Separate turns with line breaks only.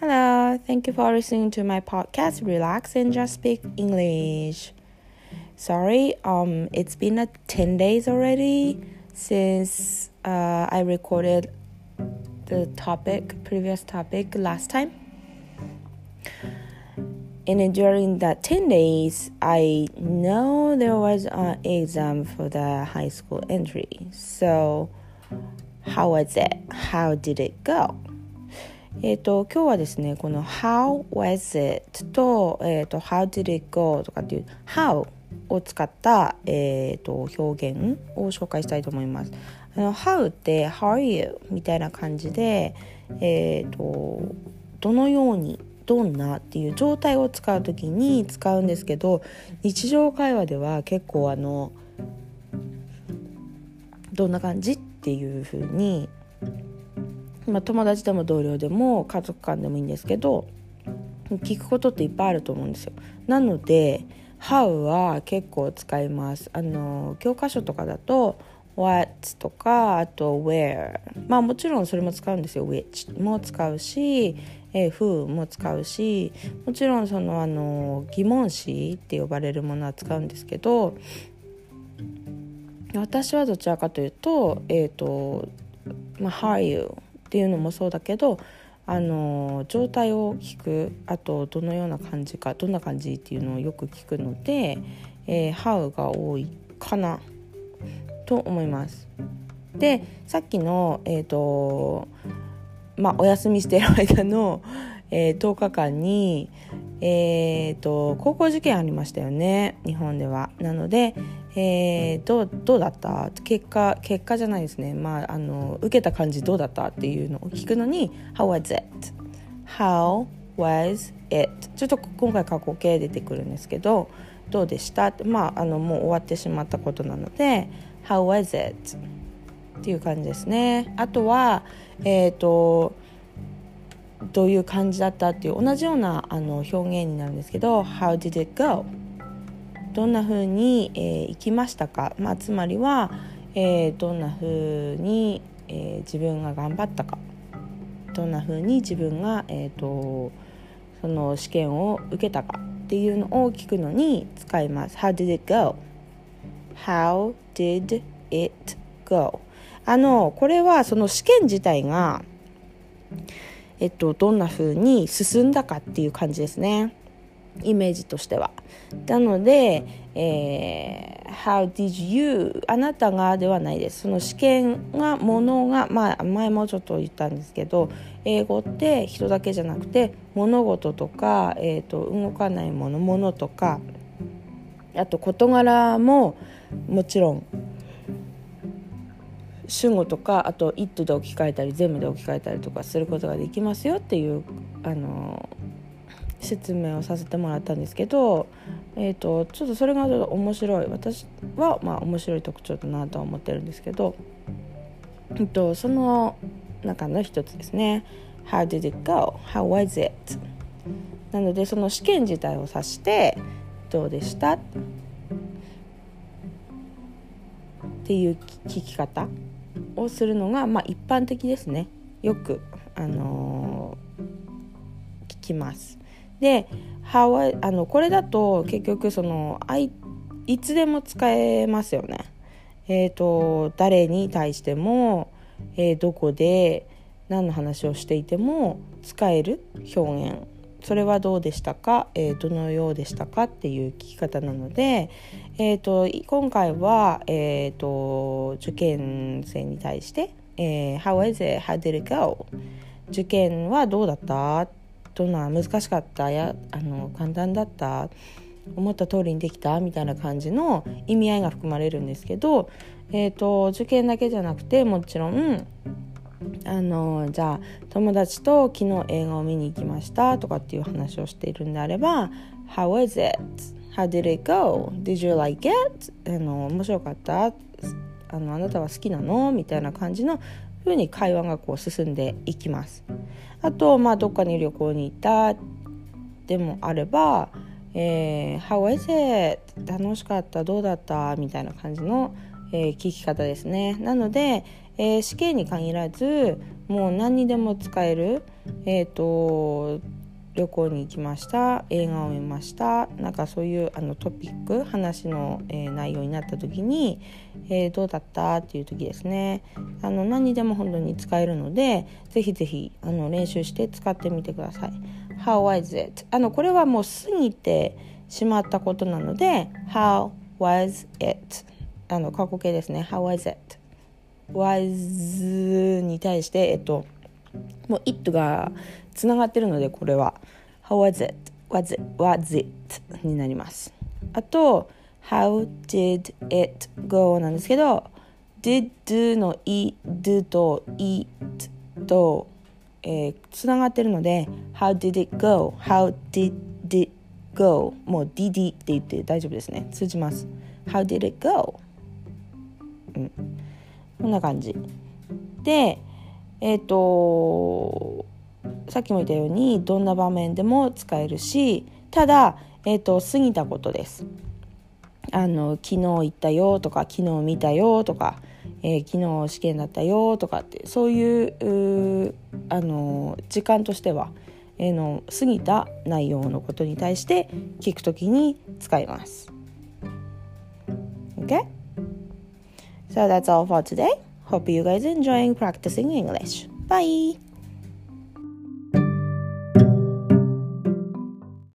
Hello, thank you for listening to my podcast Relax and Just Speak English. Sorry, um it's been a 10 days already since uh, I recorded the topic, previous topic last time. And during that 10 days, I know there was an exam for the high school entry. So, how was it? How did it go? え、ー、と今日はですねこの How was it と,、えーと、How did it go とかっていう How を使った、えーと、表現を紹介したいと思います。あの How って How are you みたいな感じで、えーと、どのようにどんなっていう状態を使う時に使うんですけど日常会話では結構あのどんな感じっていう風にまあ、友達でも同僚でも家族間でもいいんですけど聞くことっていっぱいあると思うんですよ。なので How は結構使います。あの教科書とかだと What とかあと Where まあもちろんそれも使うんですよ Which も使うし、えー、Who も使うしもちろんそのあの疑問詞って呼ばれるものは使うんですけど私はどちらかというとえっ、ー、とまあ How are you っていうのもそうだけどあの状態を聞くあとどのような感じかどんな感じっていうのをよく聞くので「えー、How」が多いかなと思います。でさっきの、えーとまあ、お休みしてる間の、えー、10日間に、えーと、高校受験ありましたよね日本では。なので、えー、どうどうだった？結果結果じゃないですね、まあ、あの受けた感じどうだった？っていうのを聞くのに「How was it?」「How was it?」ちょっと今回過去形出てくるんですけど「どうでした?」ってまああのもう終わってしまったことなので「How was it?」っていう感じですね。あとはえっ、ー、とどういう感じだったっていう同じようなあの表現になるんですけど「How did it go?」どんな風に、えー、行きましたか、まあ、つまりは、えー、どんな風に、えー、自分が頑張ったか？どんな風に自分が、えーと、その試験を受けたか？っていうのを聞くのに使います。How did it go? How did it go? あのこれはその試験自体がえっと、どんな風に進んだかっていう感じですねイメージとしては。なので、えー、How did you あなたがではないですその試験がものが、まあ、前もちょっと言ったんですけど英語って人だけじゃなくて物事とか、えーと、と動かないものものとかあと事柄ももちろん主語とかあと「it」で置き換えたり全部で置き換えたりとかすることができますよっていうあの説明をさせてもらったんですけど、えーと、ちょっとそれがちょっと面白い私はまあ面白い特徴だなとは思ってるんですけど、えーと、その中の一つですね「How did it go? How was it?」なのでその試験自体を指して「どうでした?」っていう聞き方をするのが、まあ、一般的ですねよく、あのー、聞きます。でハワイあのこれだと結局そのいいつでも使えますよね。えーと、誰に対しても、えー、どこで何の話をしていても使える表現それはどうでしたか、えー、どのようでしたか？っていう聞き方なので、えーと、今回は、えーと、受験生に対して「えー、How is it? How did it go?」受験はどうだった？どんな難しかった？やあの簡単だった？思った通りにできた？みたいな感じの意味合いが含まれるんですけど、えーと受験だけじゃなくてもちろんあのじゃあ友達と昨日映画を見に行きましたとかっていう話をしているんであれば「How was it? How did it go? Did you like it? あの面白かった？あのあなたは好きなの?」みたいな感じの風に会話がこう進んでいきます。あと、まあ、どっかに旅行に行った？でもあれば「えー、How was it? 楽しかった？どうだった?」みたいな感じの、えー、聞き方ですね。なので、えー、試験に限らずもう何にでも使えるえ、ー、と旅行に行きました映画を見ましたなんかそういうあのトピック話の、えー、内容になった時に、えー、どうだった？っていう時ですねあの何にでも本当に使えるのでぜひぜひあの練習して使ってみてください How was it? あのこれはもう過ぎてしまったことなので How was it? あの過去形ですね How was it? was に対してえっともう it がつながってるのでこれは How was it? Was it? Was it? になりますあと How did it go? なんですけど did do の e do と eat と、えー、つながってるので How did it go? How did it go? もう DD って言って大丈夫ですね通じます How did it go? うんこんな感じでえっ、ー、とさっきも言ったようにどんな場面でも使えるしただ、えーと、過ぎたことです。あの昨日行ったよとか昨日見たよとか、えー、昨日試験だったよとかってそういうあの時間としては、えー、の過ぎた内容のことに対して聞くときに使います。OK? So that's all for today. Hope you guys are enjoying practicing English. Bye!